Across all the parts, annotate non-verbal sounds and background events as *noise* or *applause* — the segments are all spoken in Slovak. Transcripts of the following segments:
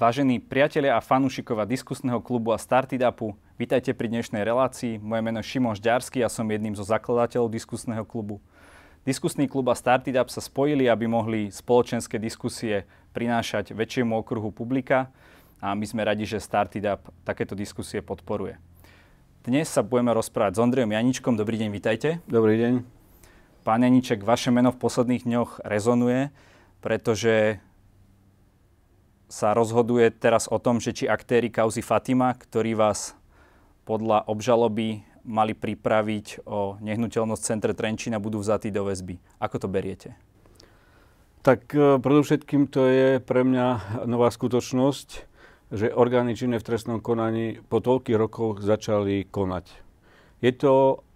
Vážení priatelia a fanúšikovia diskusného klubu a Startupu, vítajte pri dnešnej relácii. Moje meno je Šimon Žďarský a som jedným zo zakladateľov diskusného klubu. Diskusný klub a Startup sa spojili, aby mohli spoločenské diskusie prinášať väčšiemu okruhu publika a my sme radi, že Startup takéto diskusie podporuje. Dnes sa budeme rozprávať s Ondrejom Janičkom. Dobrý deň, vítajte. Dobrý deň. Pán Janiček, vaše meno v posledných dňoch rezonuje, pretože sa rozhoduje teraz o tom, že či aktéry kauzy Fatima, ktorí vás podľa obžaloby mali pripraviť o nehnuteľnosť centre Trenčína, budú vzatí do väzby. Ako to beriete? Tak e, predovšetkým to je pre mňa nová skutočnosť, že orgány činné v trestnom konaní po toľkých rokoch začali konať. Je to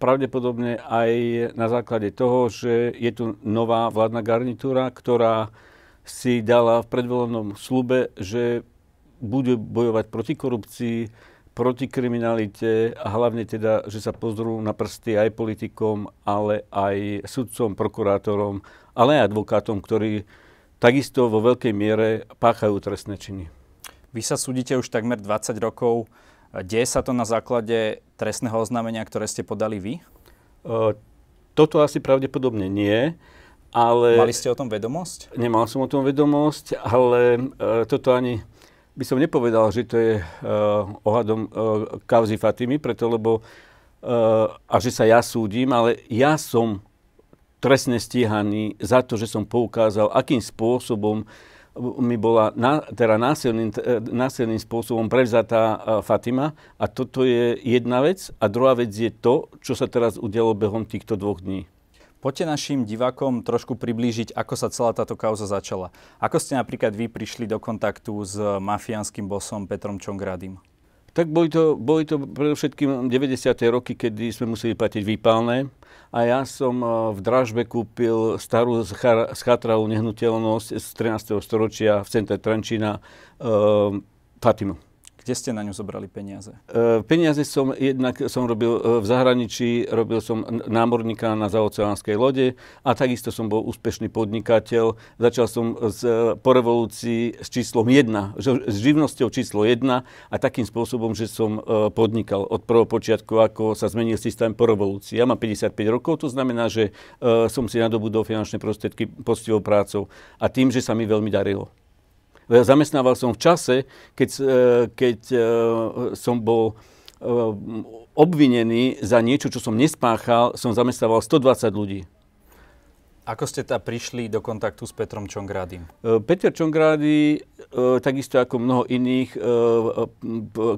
pravdepodobne aj na základe toho, že je tu nová vládna garnitúra, ktorá si dala v predvolebnom slube, že bude bojovať proti korupcii, proti kriminalite a hlavne teda, že sa pozrú na prsty aj politikom, ale aj sudcom, prokurátorom, ale aj advokátom, ktorí takisto vo veľkej miere páchajú trestné činy. Vy sa súdite už takmer 20 rokov. Deje sa to na základe trestného oznámenia, ktoré ste podali vy? Toto asi pravdepodobne nie. Ale... Mali ste o tom vedomosť? Nemal som o tom vedomosť, ale uh, toto ani by som nepovedal, že to je uh, ohľadom uh, kauzy Fatimy, preto lebo uh, a že sa ja súdim, ale ja som trestne stíhaný za to, že som poukázal, akým spôsobom mi bola na, teda násilným, násilným spôsobom prevzatá Fatima a toto je jedna vec a druhá vec je to, čo sa teraz udialo behom týchto dvoch dní. Poďte našim divákom trošku priblížiť, ako sa celá táto kauza začala. Ako ste napríklad vy prišli do kontaktu s mafiánskym bosom Petrom Čongradým? Tak boli to, boli to predovšetkým 90. roky, kedy sme museli platiť výpalné. A ja som eh, v dražbe kúpil starú schatralú nehnuteľnosť z 13. storočia v centre Trenčína uh, Fatimu. Kde ste na ňu zobrali peniaze? E, peniaze som jednak som robil e, v zahraničí, robil som námorníka na zaoceánskej lode a takisto som bol úspešný podnikateľ. Začal som z, po revolúcii s číslom 1, s živnosťou číslo 1 a takým spôsobom, že som e, podnikal od prvého počiatku, ako sa zmenil systém po revolúcii. Ja mám 55 rokov, to znamená, že e, som si nadobudol finančné prostriedky poctivou prácou a tým, že sa mi veľmi darilo. Zamestnával som v čase, keď, e, keď e, som bol e, obvinený za niečo, čo som nespáchal, som zamestnával 120 ľudí. Ako ste ta prišli do kontaktu s Petrom Čongrádim? Peter Čongrády, takisto ako mnoho iných,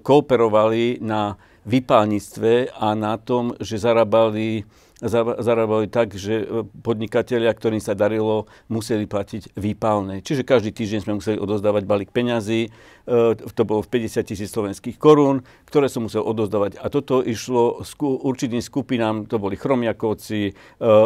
kooperovali na vypálnictve a na tom, že zarábali zarábali tak, že e, podnikatelia, ktorým sa darilo, museli platiť výpalné. Čiže každý týždeň sme museli odozdávať balík peňazí, e, to bolo v 50 tisíc slovenských korún, ktoré som musel odozdávať. A toto išlo určitým skupinám, to boli Chromiakovci, e,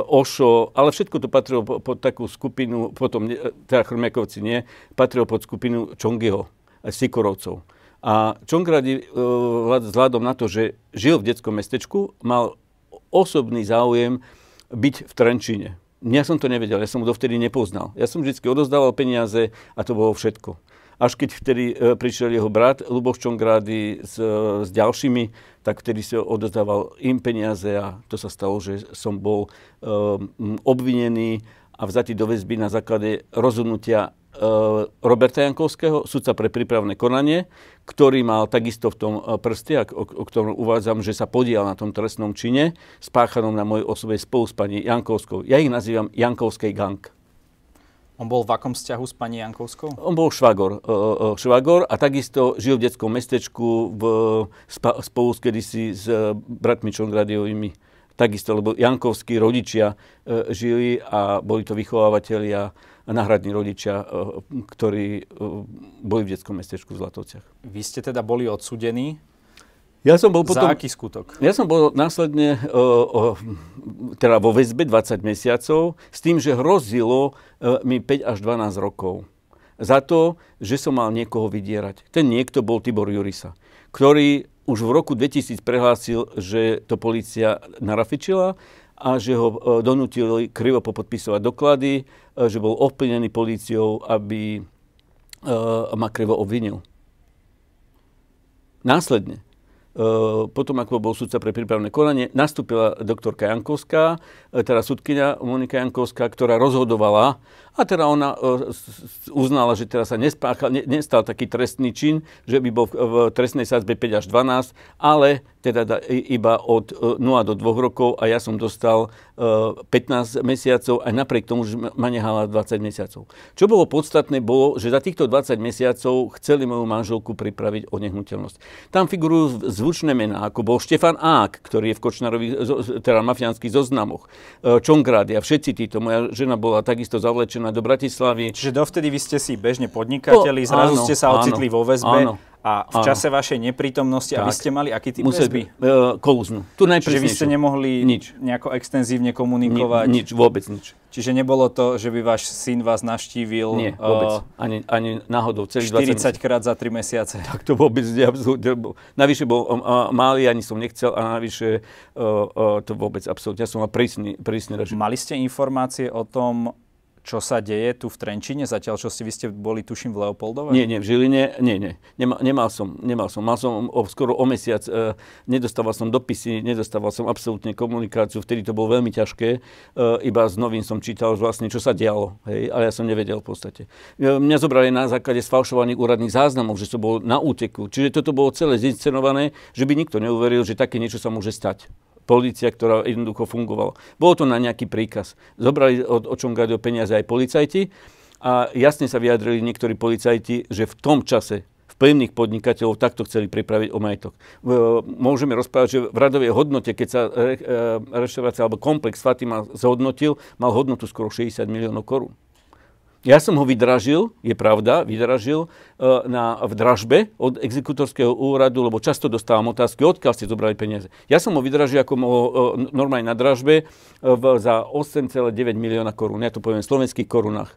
Ošo, ale všetko to patrilo pod takú skupinu, potom, teda Chromiakovci nie, patrilo pod skupinu Čongiho, Sikorovcov. A Čongradi vzhľadom na to, že žil v detskom mestečku, mal osobný záujem byť v Trenčíne. Ja som to nevedel, ja som ho dovtedy nepoznal. Ja som vždy odozdával peniaze a to bolo všetko. Až keď vtedy e, prišiel jeho brat Luboš Čongrády s, e, s ďalšími, tak vtedy si odozdával im peniaze a to sa stalo, že som bol e, obvinený a vzatý do väzby na základe rozhodnutia Roberta Jankovského, sudca pre prípravné konanie, ktorý mal takisto v tom eh, prste, o, o ktorom uvádzam, že sa podial na tom trestnom čine, spáchanom na mojej osobe spolu s pani Jankovskou. Ja ich nazývam Jankovskej gang. On bol v akom vzťahu s pani Jankovskou? On bol švagor, uh, švagor a takisto žil v detskom mestečku v, spolu kedysi s bratmi Čongradiovými. Takisto, lebo Jankovskí rodičia uh, žili a boli to vychovávateľia náhradní rodičia, e, ktorí e, boli v detskom mestečku v Zlatovciach. Vy ste teda boli odsudení ja som bol potom, Za aký skutok? Ja som bol následne teda vo väzbe 20 mesiacov s tým, že hrozilo mi 5 až 12 rokov. Za to, že som mal niekoho vydierať. Ten niekto bol Tibor Jurisa, ktorý už v roku 2000 prehlásil, že to policia narafičila a že ho e, donútili krivo popodpisovať doklady, e, že bol ovplnený políciou, aby ma krivo obvinil. Následne potom, ako bol sudca pre prípravné konanie, nastúpila doktorka Jankovská, teda sudkynia Monika Jankovská, ktorá rozhodovala a teda ona eh, uznala, že teda sa nespáchal, nestal taký trestný čin, že by bol v trestnej sadzbe 5 až 12, ale teda iba od 0 do 2 rokov a ja som dostal 15 mesiacov aj napriek tomu, že ma nehala 20 mesiacov. Čo bolo podstatné, bolo, že za týchto 20 mesiacov chceli moju manželku pripraviť o nehnuteľnosť. Tam figurujú zvučné mená, ako bol Štefan Ák, ktorý je v Kočnarových, teda mafiánskych zoznamoch, e, Čongrády a všetci títo. Moja žena bola takisto zavlečená do Bratislavy. Čiže dovtedy vy ste si bežne podnikateľi, zrazu áno, ste sa ocitli áno, vo väzbe. Áno. A v čase áno. vašej neprítomnosti, tak. a vy ste mali aký typ Museli, väzby? Uh, kolúznu. Tu Čiže vy ste nemohli nič. nejako extenzívne komunikovať? Ni, nič, vôbec nič. Čiže nebolo to, že by váš syn vás naštívil Nie, vôbec. Uh, ani, ani náhodou. Celých 40 krát za 3 mesiace. *laughs* Tak to vôbec nie. Navyše bol uh, malý, ani som nechcel a navyše uh, uh, to vôbec absolútne. Ja som mal prísny, prísny režim. Mali ste informácie o tom, čo sa deje tu v Trenčine, zatiaľ čo ste, vy ste boli, tuším, v Leopoldove? Nie, nie, v Žiline, nie, nie. Nemal, nemal som, nemal som. Mal som o, skoro o mesiac, e, nedostával som dopisy, nedostával som absolútne komunikáciu, vtedy to bolo veľmi ťažké. E, iba z novín som čítal vlastne, čo sa dialo, hej, ale ja som nevedel v podstate. E, mňa zobrali na základe sfalšovaných úradných záznamov, že som bol na úteku. Čiže toto bolo celé zinscenované, že by nikto neuveril, že také niečo sa môže stať policia, ktorá jednoducho fungovala. Bolo to na nejaký príkaz. Zobrali od Očongadio peniaze aj policajti a jasne sa vyjadrili niektorí policajti, že v tom čase vplyvných podnikateľov takto chceli pripraviť o majetok. Môžeme rozprávať, že v radovej hodnote, keď sa e, alebo komplex Fatima zhodnotil, mal hodnotu skoro 60 miliónov korún. Ja som ho vydražil, je pravda, vydražil uh, na, v dražbe od exekutorského úradu, lebo často dostávam otázky, odkiaľ ste zobrali peniaze. Ja som ho vydražil ako mo, uh, normálne na dražbe uh, v, za 8,9 milióna korún. Ja to poviem v slovenských korunách.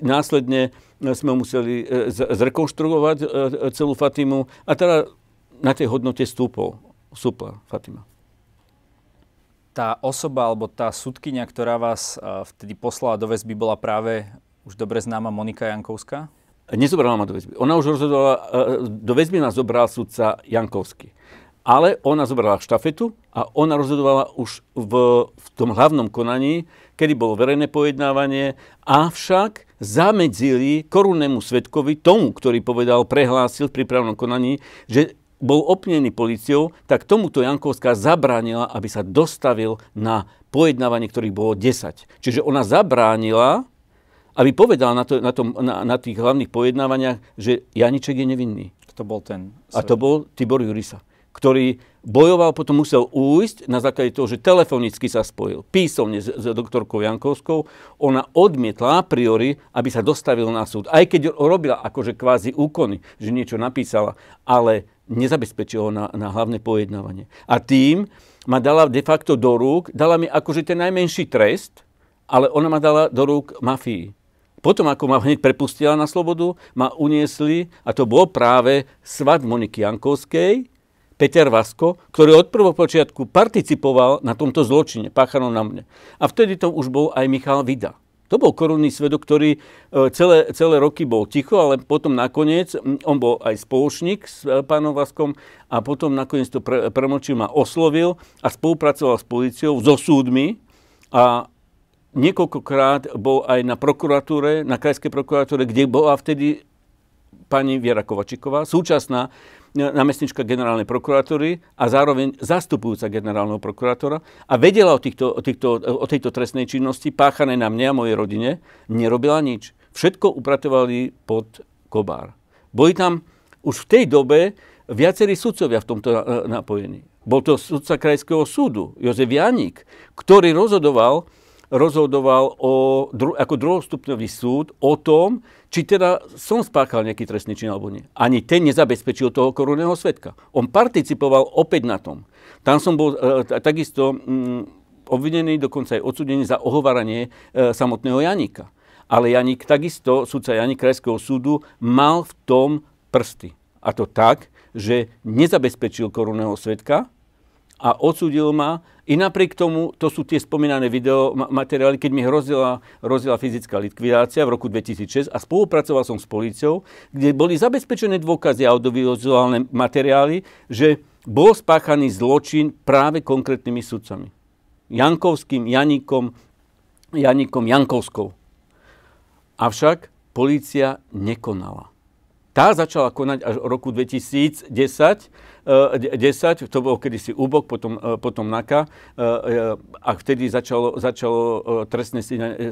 Následne sme museli zrekonštruovať celú Fatimu a teda na tej hodnote stúpol. Super, Fatima tá osoba alebo tá sudkynia, ktorá vás vtedy poslala do väzby, bola práve už dobre známa Monika Jankovská? Nezobrala ma do väzby. Ona už rozhodovala, e, do väzby nás zobral sudca Jankovský. Ale ona zobrala štafetu a ona rozhodovala už v, v tom hlavnom konaní, kedy bolo verejné pojednávanie, avšak zamedzili korunnému svetkovi, tomu, ktorý povedal, prehlásil v prípravnom konaní, že bol opnený policiou, tak tomuto Jankovská zabránila, aby sa dostavil na pojednávanie, ktorých bolo 10. Čiže ona zabránila aby povedal na, to, na, tom, na, na tých hlavných pojednávaniach, že Janiček je nevinný. To bol ten? A to bol Tibor Jurisa, ktorý bojoval, potom musel újsť na základe toho, že telefonicky sa spojil písomne s, s doktorkou Jankovskou. Ona odmietla a priori, aby sa dostavil na súd. Aj keď robila akože kvázi úkony, že niečo napísala, ale nezabezpečilo na, na hlavné pojednávanie. A tým ma dala de facto do rúk, dala mi akože ten najmenší trest, ale ona ma dala do rúk mafii. Potom, ako ma hneď prepustila na slobodu, ma uniesli, a to bol práve svat Moniky Jankovskej, Peter Vasko, ktorý od prvopočiatku participoval na tomto zločine, páchanom na mne. A vtedy to už bol aj Michal Vida. To bol korunný svedok, ktorý e, celé, celé roky bol ticho, ale potom nakoniec, on bol aj spoločník s e, pánom Vaskom a potom nakoniec to pre, premočil, ma oslovil a spolupracoval s policiou, so súdmi a niekoľkokrát bol aj na prokuratúre, na krajskej prokuratúre, kde bola vtedy pani Viera Kovačiková, súčasná námestnička generálnej prokuratúry a zároveň zastupujúca generálneho prokurátora a vedela o, týchto, o, týchto, o tejto trestnej činnosti páchanej na mne a mojej rodine, nerobila nič. Všetko upratovali pod kobár. Boli tam už v tej dobe viacerí sudcovia v tomto napojení. Bol to sudca krajského súdu, Jozef Janík, ktorý rozhodoval rozhodoval o, ako druhostupňový súd o tom, či teda som spáchal nejaký trestný čin alebo nie. Ani ten nezabezpečil toho korunného svetka. On participoval opäť na tom. Tam som bol e, takisto mm, obvinený, dokonca aj odsudený za ohovaranie e, samotného Janika. Ale Janik takisto, sudca Janik Krajského súdu, mal v tom prsty. A to tak, že nezabezpečil korunného svetka, a odsudil ma. I napriek tomu, to sú tie spomínané video materiály, keď mi hrozila, hrozila fyzická likvidácia v roku 2006 a spolupracoval som s policiou, kde boli zabezpečené dôkazy a audiovizuálne materiály, že bol spáchaný zločin práve konkrétnymi sudcami. Jankovským, Janikom, Janikom Jankovskou. Avšak polícia nekonala. Tá začala konať až v roku 2010, 10, eh, to bolo kedysi úbok, potom, eh, potom NAKA, eh, a vtedy začalo, začalo trestné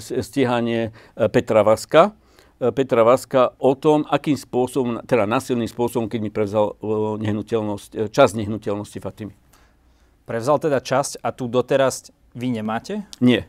stíhanie Petra Vaska. Petra Vaska o tom, akým spôsobom, teda násilným spôsobom, keď mi prevzal nehnuteľnosť, časť nehnuteľnosti Fatimy. Prevzal teda časť a tu doteraz vy nemáte? Nie.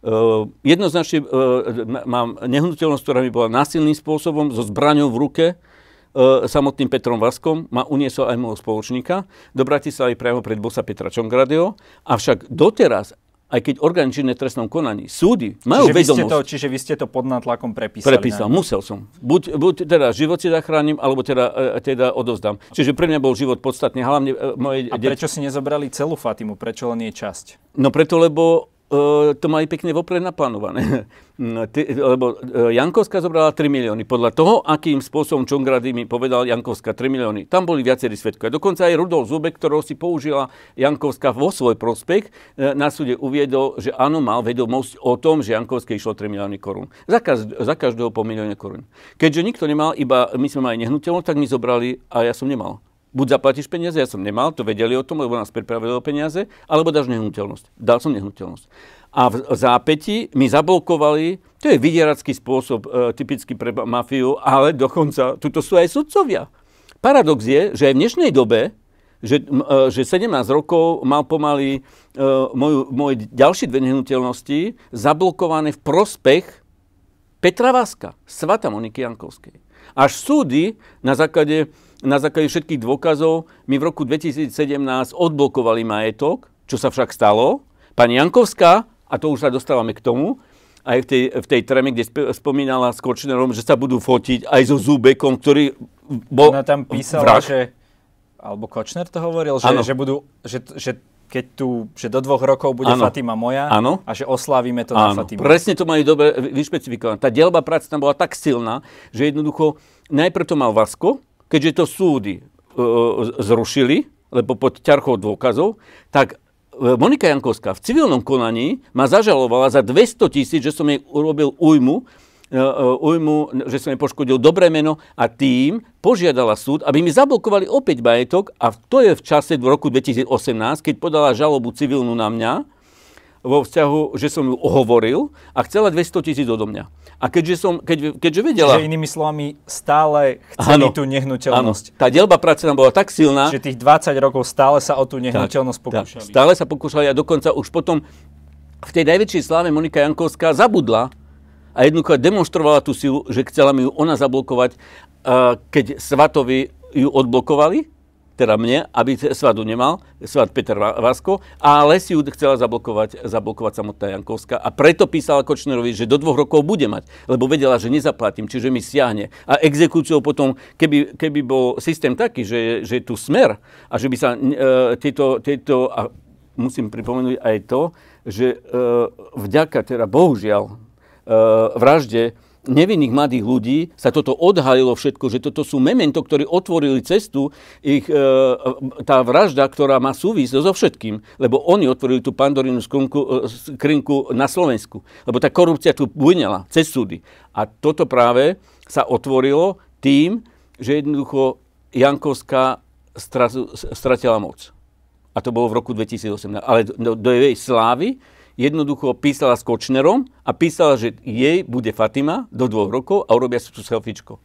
Uh, jednoznačne uh, mám nehnuteľnosť, ktorá mi bola násilným spôsobom, so zbraňou v ruke, uh, samotným Petrom Vaskom, ma uniesol aj môjho spoločníka do Bratislavy priamo pred bosa Petra Čongradeo. Avšak doteraz, aj keď orgány činné trestnom konaní, súdy majú čiže vedomosť... Vy ste to, čiže vy ste to pod nátlakom prepísali? Prepísal, ne? musel som. Buď, buď teda život si zachránim, alebo teda, teda odovzdám. Čiže pre mňa bol život podstatný. Hlavne moje A prečo si nezobrali celú Fatimu? Prečo len je časť? No preto, lebo to mali pekne vopred naplánované. *laughs* Ty, lebo uh, Jankovská zobrala 3 milióny. Podľa toho, akým spôsobom Čongrady mi povedal Jankovská 3 milióny. Tam boli viacerí svetkovia. Dokonca aj Rudolf Zubek, ktorého si použila Jankovská vo svoj prospech, uh, na súde uviedol, že áno, mal vedomosť o tom, že Jankovské išlo 3 milióny korún. Za, každ- za každého po milióne korún. Keďže nikto nemal, iba my sme mali nehnuteľnosť, tak mi zobrali a ja som nemal. Buď zaplatíš peniaze, ja som nemal, to vedeli o tom, lebo nás pripravili o peniaze, alebo dáš nehnuteľnosť. Dal som nehnuteľnosť. A v zápäti mi zablokovali, to je vydieracký spôsob, e, typický pre mafiu, ale dokonca, tuto sú aj sudcovia. Paradox je, že aj v dnešnej dobe, že, e, že 17 rokov mal pomaly e, moju, moje ďalšie dve nehnuteľnosti zablokované v prospech Petra Vaska, svata Moniky Jankovskej. Až súdy na základe na základe všetkých dôkazov mi v roku 2017 odblokovali majetok, čo sa však stalo. Pani Jankovská, a to už sa dostávame k tomu, aj v tej, v tej treme, kde spomínala s Kočnerom, že sa budú fotiť aj so Zubekom, ktorý bol Ona tam písala, vrah. že, alebo Kočner to hovoril, že, že, budú, že, že keď tu, že do dvoch rokov bude ano. Fatima moja ano. a že oslávime to ano. na Fatimu. Presne to majú dobre vyšpecifikované. Tá delba práce tam bola tak silná, že jednoducho najprv to mal Vasko, keďže to súdy e, zrušili, lebo pod ťarchou dôkazov, tak e, Monika Jankovská v civilnom konaní ma zažalovala za 200 tisíc, že som jej urobil újmu, e, e, újmu, že som jej poškodil dobré meno a tým požiadala súd, aby mi zablokovali opäť majetok a to je v čase v roku 2018, keď podala žalobu civilnú na mňa, vo vzťahu, že som ju ohovoril a chcela 200 tisíc odo mňa. A keďže, som, keď, keďže vedela... Čiže inými slovami, stále chceli ano, tú nehnuteľnosť. Ano, tá delba práce tam bola tak silná... Že tých 20 rokov stále sa o tú nehnuteľnosť tak, pokúšali. Tak, stále sa pokúšali a dokonca už potom v tej najväčšej sláve Monika Jankovská zabudla a jednoducho demonstrovala tú silu, že chcela mi ju ona zablokovať, keď Svatovi ju odblokovali teda mne, aby svadu nemal, svat Peter Vasko, ale si ju chcela zablokovať, zablokovať samotná Jankovská a preto písala Kočnerovi, že do dvoch rokov bude mať, lebo vedela, že nezaplatím, čiže mi siahne. A exekúciou potom, keby, keby bol systém taký, že, že je tu smer a že by sa e, tieto, tieto, a musím pripomenúť aj to, že e, vďaka, teda bohužiaľ, e, vražde nevinných mladých ľudí sa toto odhalilo všetko, že toto sú memento, ktorí otvorili cestu, ich, e, tá vražda, ktorá má súvisť so všetkým, lebo oni otvorili tú pandorínu skrinku, e, na Slovensku. Lebo tá korupcia tu bujnela cez súdy. A toto práve sa otvorilo tým, že jednoducho Jankovská stratila moc. A to bolo v roku 2018. Ale do, do jej slávy jednoducho písala s Kočnerom a písala, že jej bude Fatima do dvoch rokov a urobia si tu selfiečko.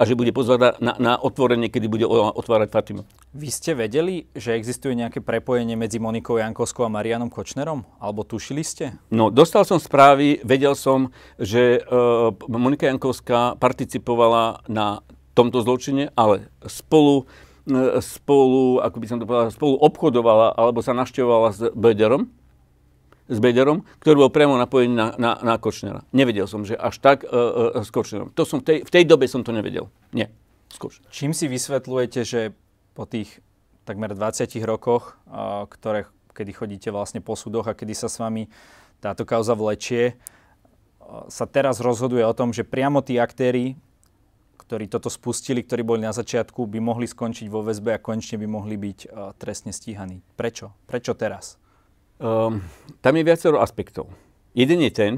A že bude pozvať na, na otvorenie, kedy bude otvárať Fatimu. Vy ste vedeli, že existuje nejaké prepojenie medzi Monikou Jankovskou a Marianom Kočnerom? Alebo tušili ste? No, dostal som správy, vedel som, že uh, Monika Jankovská participovala na tomto zločine, ale spolu e, spolu, ako by som to povedal, spolu obchodovala alebo sa naštevovala s Bederom, s Bederom, ktorý bol priamo napojený na, na, na Kočnera. Nevedel som, že až tak uh, uh, s Kočnerom. To som v, tej, v tej dobe som to nevedel. Nie, s Čím si vysvetľujete, že po tých takmer 20 rokoch, ktoré, kedy chodíte vlastne po súdoch a kedy sa s vami táto kauza vlečie, sa teraz rozhoduje o tom, že priamo tí aktéry, ktorí toto spustili, ktorí boli na začiatku, by mohli skončiť vo väzbe a konečne by mohli byť uh, trestne stíhaní. Prečo? Prečo teraz? Um, tam je viacero aspektov. Jeden je ten,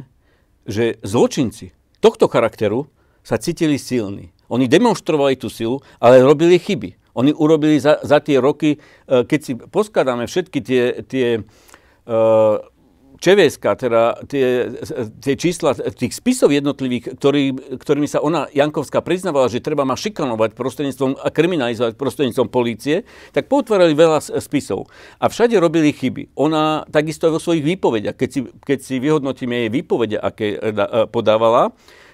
že zločinci tohto charakteru sa cítili silní. Oni demonstrovali tú silu, ale robili chyby. Oni urobili za, za tie roky, uh, keď si poskladáme všetky tie, tie uh, ČVSK, teda tie, tie čísla tých spisov jednotlivých, ktorý, ktorými sa ona, Jankovská, priznávala, že treba ma šikanovať prostredníctvom a kriminalizovať prostredníctvom polície, tak potvárali veľa spisov. A všade robili chyby. Ona takisto aj vo svojich výpovediach, keď si, keď si vyhodnotíme jej výpovede, aké e, podávala,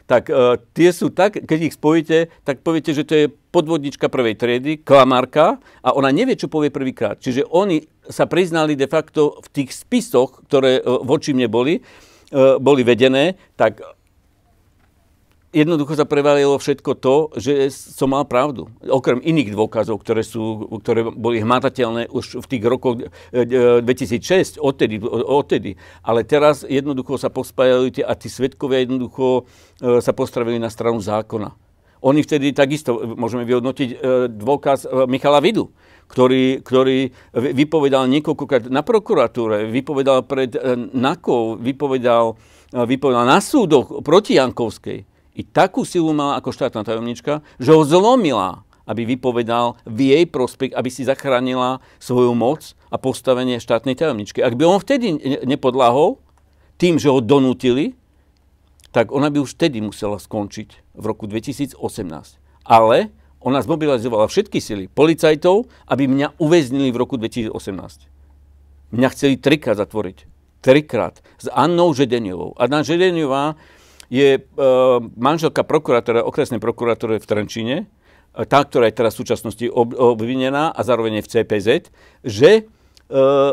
tak uh, tie sú tak, keď ich spojíte, tak poviete, že to je podvodnička prvej triedy, klamárka a ona nevie, čo povie prvýkrát. Čiže oni sa priznali de facto v tých spisoch, ktoré uh, voči mne boli, uh, boli vedené, tak jednoducho sa prevalilo všetko to, že som mal pravdu. Okrem iných dôkazov, ktoré, sú, ktoré boli hmatateľné už v tých rokoch 2006, e, odtedy, odtedy. Ale teraz jednoducho sa pospájali tie, a tí svetkovia jednoducho e, sa postavili na stranu zákona. Oni vtedy takisto, e, môžeme vyhodnotiť dôkaz Michala Vidu, ktorý, ktorý vypovedal niekoľkokrát na prokuratúre, vypovedal pred NAKou, vypovedal, vypovedal na súdoch proti Jankovskej i takú silu mala ako štátna tajomnička, že ho zlomila, aby vypovedal v jej prospech, aby si zachránila svoju moc a postavenie štátnej tajomničky. Ak by on vtedy nepodláhol tým, že ho donútili, tak ona by už vtedy musela skončiť v roku 2018. Ale ona zmobilizovala všetky sily policajtov, aby mňa uväznili v roku 2018. Mňa chceli trikrát zatvoriť. Trikrát. S Annou Žedeniovou. Anna Žedeniová je uh, manželka prokurátora, okresnej prokuratúry v Trenčíne, e, tá, ktorá je teraz v súčasnosti ob, obvinená a zároveň je v CPZ, že uh,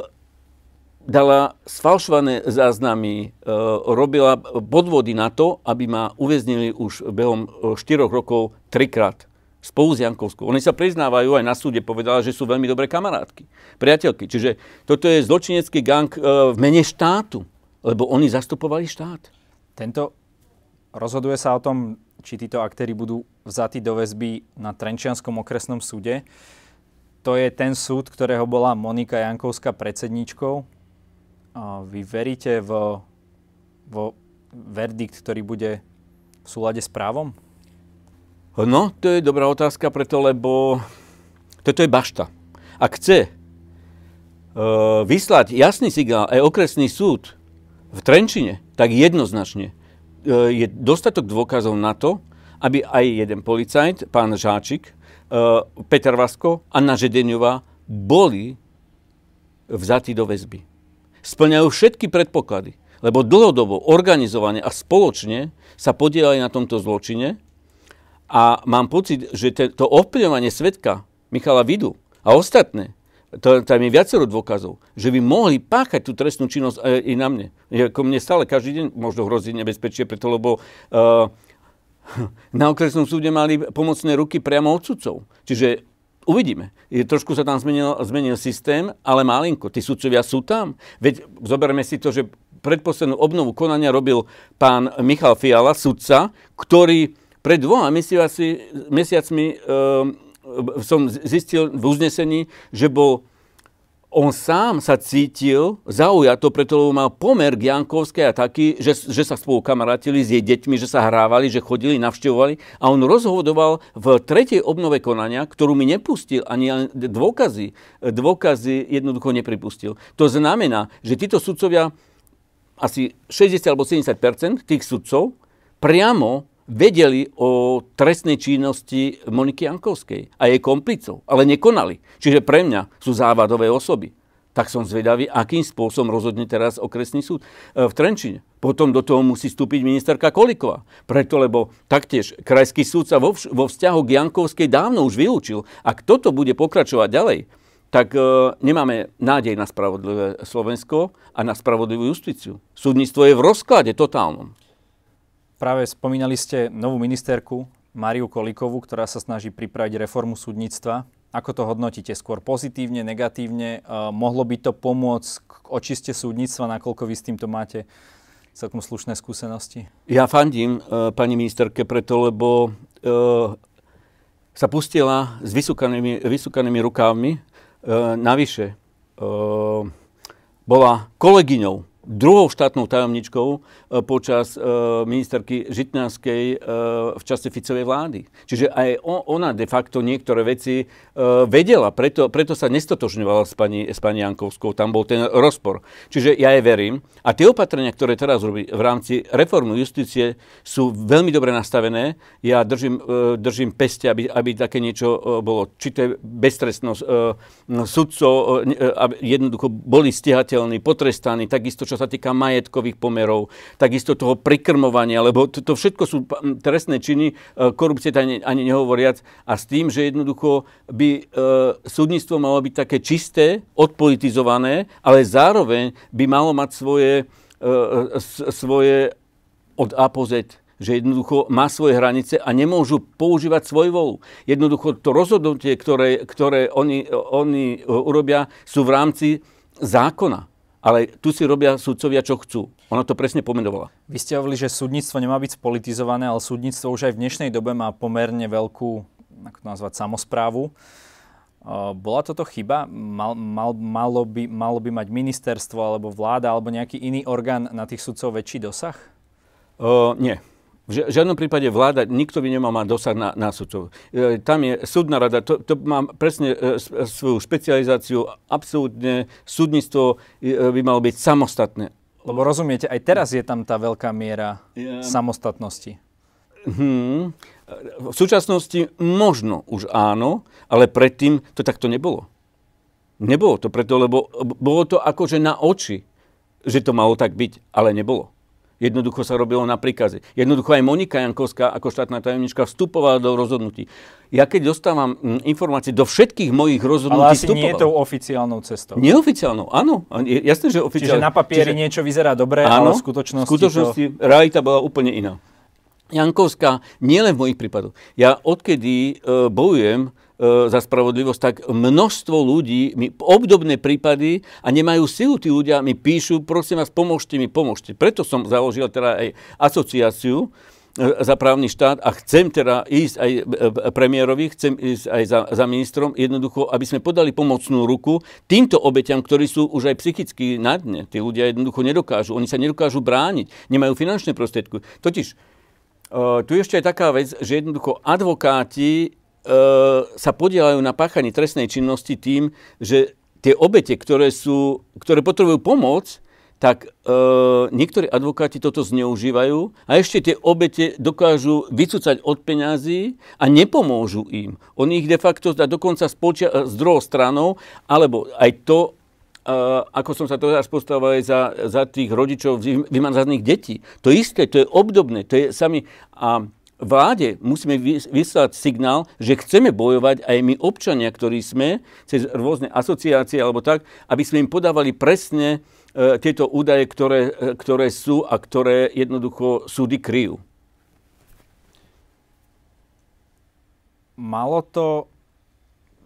dala sfalšované záznamy, uh, robila podvody na to, aby ma uväznili už behom 4 rokov trikrát spolu s Jankovskou. Oni sa priznávajú, aj na súde povedala, že sú veľmi dobré kamarátky, priateľky. Čiže toto je zločinecký gang uh, v mene štátu, lebo oni zastupovali štát. Tento Rozhoduje sa o tom, či títo aktéry budú vzatí do väzby na Trenčianskom okresnom súde. To je ten súd, ktorého bola Monika Jankovská predsedníčkou. Vy veríte v, vo verdikt, ktorý bude v súlade s právom? No, to je dobrá otázka preto, lebo toto je bašta. Ak chce uh, vyslať jasný signál aj okresný súd v Trenčine, tak jednoznačne E, je dostatok dôkazov na to, aby aj jeden policajt, pán Žáčik, e, Peter Vasko, Anna Žedeňová boli vzatí do väzby. Splňajú všetky predpoklady, lebo dlhodobo, organizovane a spoločne sa podielali na tomto zločine a mám pocit, že to ovplyvňovanie svetka Michala Vidu a ostatné to, tam je viacero dôkazov, že by mohli páchať tú trestnú činnosť aj i na mne. Ako mne stále každý deň možno hrozí nebezpečie, preto lebo uh, *laughs* na okresnom súde mali pomocné ruky priamo od sudcov. Čiže uvidíme. Je, trošku sa tam zmenil, zmenil systém, ale malinko. Tí sudcovia sú tam. Veď zoberme si to, že predposlednú obnovu konania robil pán Michal Fiala, sudca, ktorý pred dvoma mesiacmi, mesiacmi uh, som zistil v uznesení, že bol on sám sa cítil zaujato, preto lebo mal pomer k Jankovskej a taký, že, že sa spolu kamarátili s jej deťmi, že sa hrávali, že chodili, navštevovali a on rozhodoval v tretej obnove konania, ktorú mi nepustil, ani dôkazy, dôkazy jednoducho nepripustil. To znamená, že títo sudcovia, asi 60 alebo 70 tých sudcov, priamo vedeli o trestnej činnosti Moniky Jankovskej a jej komplicov, ale nekonali. Čiže pre mňa sú závadové osoby. Tak som zvedavý, akým spôsobom rozhodne teraz okresný súd e, v Trenčine. Potom do toho musí vstúpiť ministerka Koliková. Preto, lebo taktiež krajský súd sa vo, vo vzťahu k Jankovskej dávno už vylúčil. Ak toto bude pokračovať ďalej, tak e, nemáme nádej na spravodlivé Slovensko a na spravodlivú justíciu. Súdnictvo je v rozklade totálnom. Práve spomínali ste novú ministerku Mariu Kolikovú, ktorá sa snaží pripraviť reformu súdnictva. Ako to hodnotíte? Skôr pozitívne, negatívne? Mohlo by to pomôcť k očiste súdnictva, nakoľko vy s týmto máte celkom slušné skúsenosti? Ja fandím uh, pani ministerke preto, lebo uh, sa pustila s vysúkanými, vysúkanými rukávmi. Uh, navyše, uh, bola kolegyňou druhou štátnou tajomničkou e, počas e, ministerky Žitňanskej e, v čase Ficovej vlády. Čiže aj ona de facto niektoré veci vedela, preto, preto sa nestotožňovala s pani, s pani Jankovskou, tam bol ten rozpor. Čiže ja jej verím. A tie opatrenia, ktoré teraz robí v rámci reformy justície, sú veľmi dobre nastavené. Ja držím, držím peste, aby, aby také niečo bolo. Či to je beztrestnosť sudcov, aby jednoducho boli stihateľní, potrestaní, takisto čo čo sa týka majetkových pomerov, takisto toho prikrmovania, lebo to, to všetko sú trestné činy, e, korupcie ani, ani nehovoriac, a s tým, že jednoducho by e, súdnictvo malo byť také čisté, odpolitizované, ale zároveň by malo mať svoje, e, svoje od A po Z že jednoducho má svoje hranice a nemôžu používať svoj volu. Jednoducho to rozhodnutie, ktoré, ktoré oni, oni urobia, sú v rámci zákona. Ale tu si robia sudcovia, čo chcú. Ona to presne pomenovala. Vy ste hovorili, že súdnictvo nemá byť spolitizované, ale súdnictvo už aj v dnešnej dobe má pomerne veľkú, ako to nazvať, samozprávu. Bola toto chyba? Mal, mal, malo, by, malo by mať ministerstvo alebo vláda alebo nejaký iný orgán na tých sudcov väčší dosah? Uh, nie. V žiadnom prípade vláda, nikto by nemal mať dosah na, na sudcov. E, tam je súdna rada, to, to má presne e, svoju špecializáciu, absolútne súdnictvo e, by malo byť samostatné. Lebo rozumiete, aj teraz je tam tá veľká miera ja. samostatnosti. Hmm. V súčasnosti možno už áno, ale predtým to takto nebolo. Nebolo to preto, lebo bolo to akože na oči, že to malo tak byť, ale nebolo. Jednoducho sa robilo na príkazy. Jednoducho aj Monika Jankovská ako štátna tajomnička vstupovala do rozhodnutí. Ja keď dostávam mm, informácie do všetkých mojich rozhodnutí Ale asi vstupoval. nie je tou oficiálnou cestou. Neoficiálnou, áno. Jasné, že oficiálne. Čiže na papieri Čiže... niečo vyzerá dobre, áno, ale v skutočnosti, v skutočnosti to... realita bola úplne iná. Jankovská, nielen v mojich prípadoch. Ja odkedy uh, bojujem E, za spravodlivosť, tak množstvo ľudí mi obdobné prípady a nemajú silu tí ľudia, mi píšu, prosím vás, pomôžte mi, pomôžte. Preto som založil teda aj asociáciu e, za právny štát a chcem teda ísť aj e, premiérovi, chcem ísť aj za, za ministrom, jednoducho, aby sme podali pomocnú ruku týmto obeťam, ktorí sú už aj psychicky na dne. Tí ľudia jednoducho nedokážu, oni sa nedokážu brániť, nemajú finančné prostriedky. Totiž, tu ešte aj taká vec, že jednoducho advokáti E, sa podielajú na páchaní trestnej činnosti tým, že tie obete, ktoré, sú, ktoré potrebujú pomoc, tak e, niektorí advokáti toto zneužívajú a ešte tie obete dokážu vycúcať od peňazí a nepomôžu im. Oni ich de facto dokonca spočia s druhou stranou, alebo aj to, e, ako som sa to teraz postavil aj za, za tých rodičov vymazaných detí. To isté, to je obdobné, to je sami... A vláde musíme vyslať signál, že chceme bojovať aj my občania, ktorí sme cez rôzne asociácie alebo tak, aby sme im podávali presne e, tieto údaje, ktoré, e, ktoré sú a ktoré jednoducho súdy kryjú. Malo to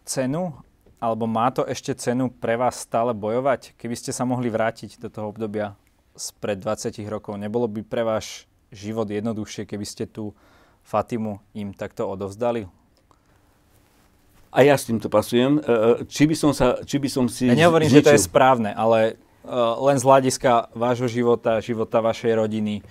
cenu, alebo má to ešte cenu pre vás stále bojovať? Keby ste sa mohli vrátiť do toho obdobia spred 20 rokov, nebolo by pre váš život jednoduchšie, keby ste tu Fatimu im takto odovzdali? A ja s týmto pasujem. E, e, či by som, sa, či by som si... Ja nehovorím, zničil. že to je správne, ale uh, len z hľadiska vášho života, života vašej rodiny.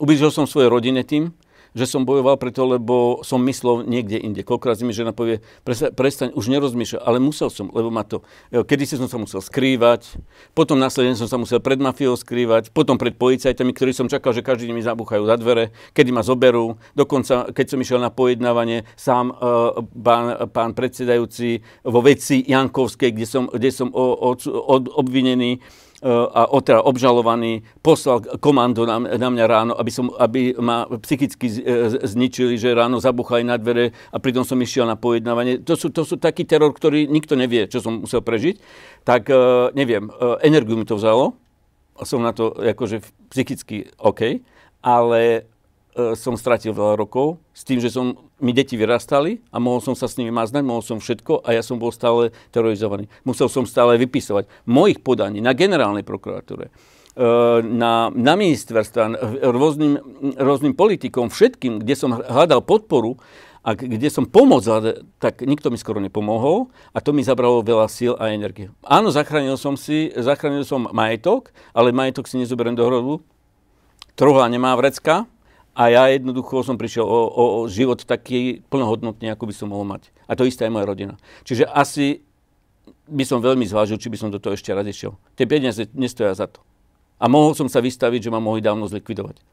Ubližil som svojej rodine tým, že som bojoval preto, lebo som myslel niekde inde. Koľkokrát mi žena povie, prestaň, už nerozmýšľaj, ale musel som, lebo ma to... Kedy si som sa musel skrývať, potom následne som sa musel pred mafiou skrývať, potom pred policajtami, ktorí som čakal, že každý deň mi zabuchajú za dvere, kedy ma zoberú. Dokonca, keď som išiel na pojednávanie, sám uh, pán, pán predsedajúci vo veci Jankovskej, kde som, kde som o, o, od, obvinený, a teda obžalovaný poslal komando na, na mňa ráno, aby, som, aby ma psychicky e, zničili, že ráno zabuchali na dvere a pritom som išiel na pojednávanie. To sú, to sú taký teror, ktorý nikto nevie, čo som musel prežiť. Tak e, neviem, e, energiu mi to vzalo. Som na to akože psychicky OK, ale som stratil veľa rokov s tým, že som mi deti vyrastali a mohol som sa s nimi maznať, mohol som všetko a ja som bol stále terorizovaný. Musel som stále vypisovať mojich podaní na generálnej prokuratúre, e, na, na ministerstva, rôznym, rôznym politikom, všetkým, kde som hľadal podporu a kde som pomoc tak nikto mi skoro nepomohol a to mi zabralo veľa síl a energie. Áno, zachránil som si, zachránil som majetok, ale majetok si nezoberiem do hrodu. Trohla nemá vrecka, a ja jednoducho som prišiel o, o, o život taký plnohodnotný, ako by som mohol mať. A to isté aj moja rodina. Čiže asi by som veľmi zvážil, či by som do toho ešte raz išiel. Tie peniaze nestoja za to. A mohol som sa vystaviť, že ma mohli dávno zlikvidovať.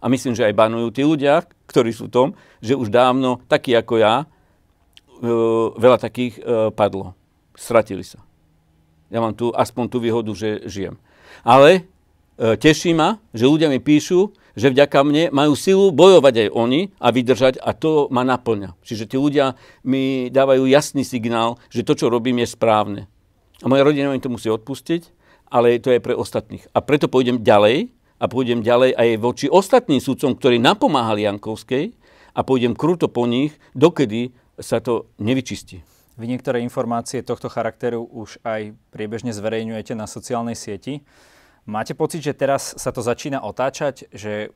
A myslím, že aj banujú tí ľudia, ktorí sú v tom, že už dávno, takí ako ja, e, veľa takých e, padlo. Stratili sa. Ja mám tu aspoň tú výhodu, že žijem. Ale e, teší ma, že ľudia mi píšu, že vďaka mne majú silu bojovať aj oni a vydržať a to ma naplňa. Čiže tí ľudia mi dávajú jasný signál, že to, čo robím, je správne. A moja rodina mi to musí odpustiť, ale to je pre ostatných. A preto pôjdem ďalej a pôjdem ďalej aj voči ostatným sudcom, ktorí napomáhali Jankovskej a pôjdem kruto po nich, dokedy sa to nevyčistí. Vy niektoré informácie tohto charakteru už aj priebežne zverejňujete na sociálnej sieti. Máte pocit, že teraz sa to začína otáčať, že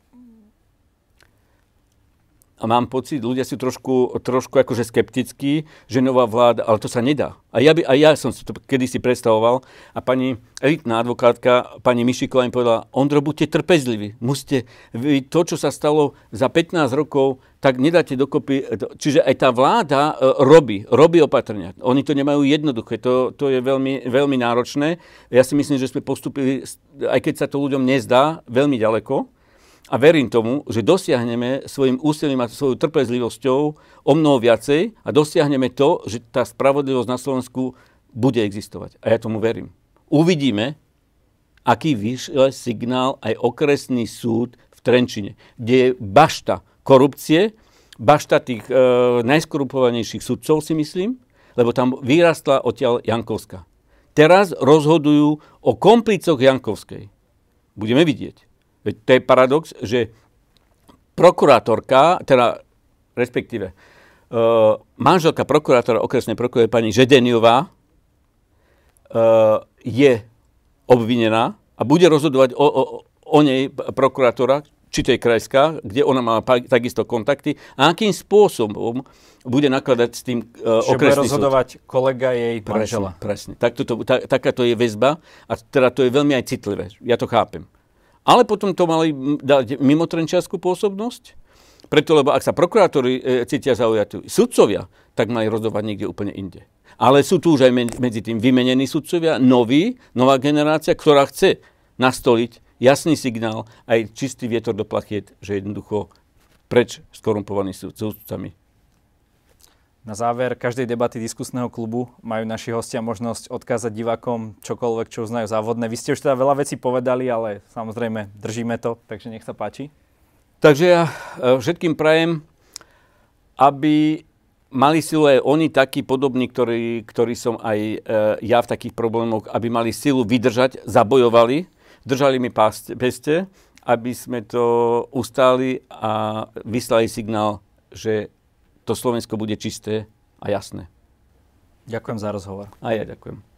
a mám pocit, ľudia sú trošku, trošku akože skeptickí, že nová vláda, ale to sa nedá. A ja, by, a ja som si to kedysi predstavoval a pani elitná advokátka, pani Mišiková mi povedala, Ondro, buďte trpezliví. Musíte, vy, to, čo sa stalo za 15 rokov, tak nedáte dokopy. Čiže aj tá vláda e, robí, robí opatrenia. Oni to nemajú jednoduché, to, to je veľmi, veľmi náročné. Ja si myslím, že sme postupili, aj keď sa to ľuďom nezdá, veľmi ďaleko a verím tomu, že dosiahneme svojim úsilím a svojou trpezlivosťou o mnoho viacej a dosiahneme to, že tá spravodlivosť na Slovensku bude existovať. A ja tomu verím. Uvidíme, aký vyšle signál aj okresný súd v Trenčine, kde je bašta korupcie, bašta tých e, najskorupovanejších sudcov, si myslím, lebo tam vyrastla odtiaľ Jankovská. Teraz rozhodujú o komplicoch Jankovskej. Budeme vidieť. Veď to je paradox, že prokurátorka, teda respektíve uh, manželka prokurátora okresnej prokurátory pani Žedeniová uh, je obvinená a bude rozhodovať o, o, o nej prokurátora, či to je krajská, kde ona má takisto kontakty a akým spôsobom bude nakladať s tým uh, okresný bude rozhodovať súd. kolega jej manžela. Presne, presne. Tak to, ta, takáto je väzba a teda to je veľmi aj citlivé. Ja to chápem. Ale potom to mali dať mimo trenčiarskú pôsobnosť, preto, lebo ak sa prokurátori e, cítia zaujatí sudcovia, tak mali rozhodovať niekde úplne inde. Ale sú tu už aj medzi tým vymenení sudcovia, noví, nová generácia, ktorá chce nastoliť jasný signál, aj čistý vietor do plachiet, že jednoducho preč s korumpovanými sudcami. Na záver každej debaty diskusného klubu majú naši hostia možnosť odkázať divakom čokoľvek, čo uznajú závodné. Vy ste už teda veľa vecí povedali, ale samozrejme držíme to, takže nech sa páči. Takže ja e, všetkým prajem, aby mali silu aj oni takí podobní, ktorí, ktorí som aj e, ja v takých problémoch, aby mali silu vydržať, zabojovali, držali mi peste, aby sme to ustáli a vyslali signál, že to Slovensko bude čisté a jasné. Ďakujem za rozhovor. A ja ďakujem.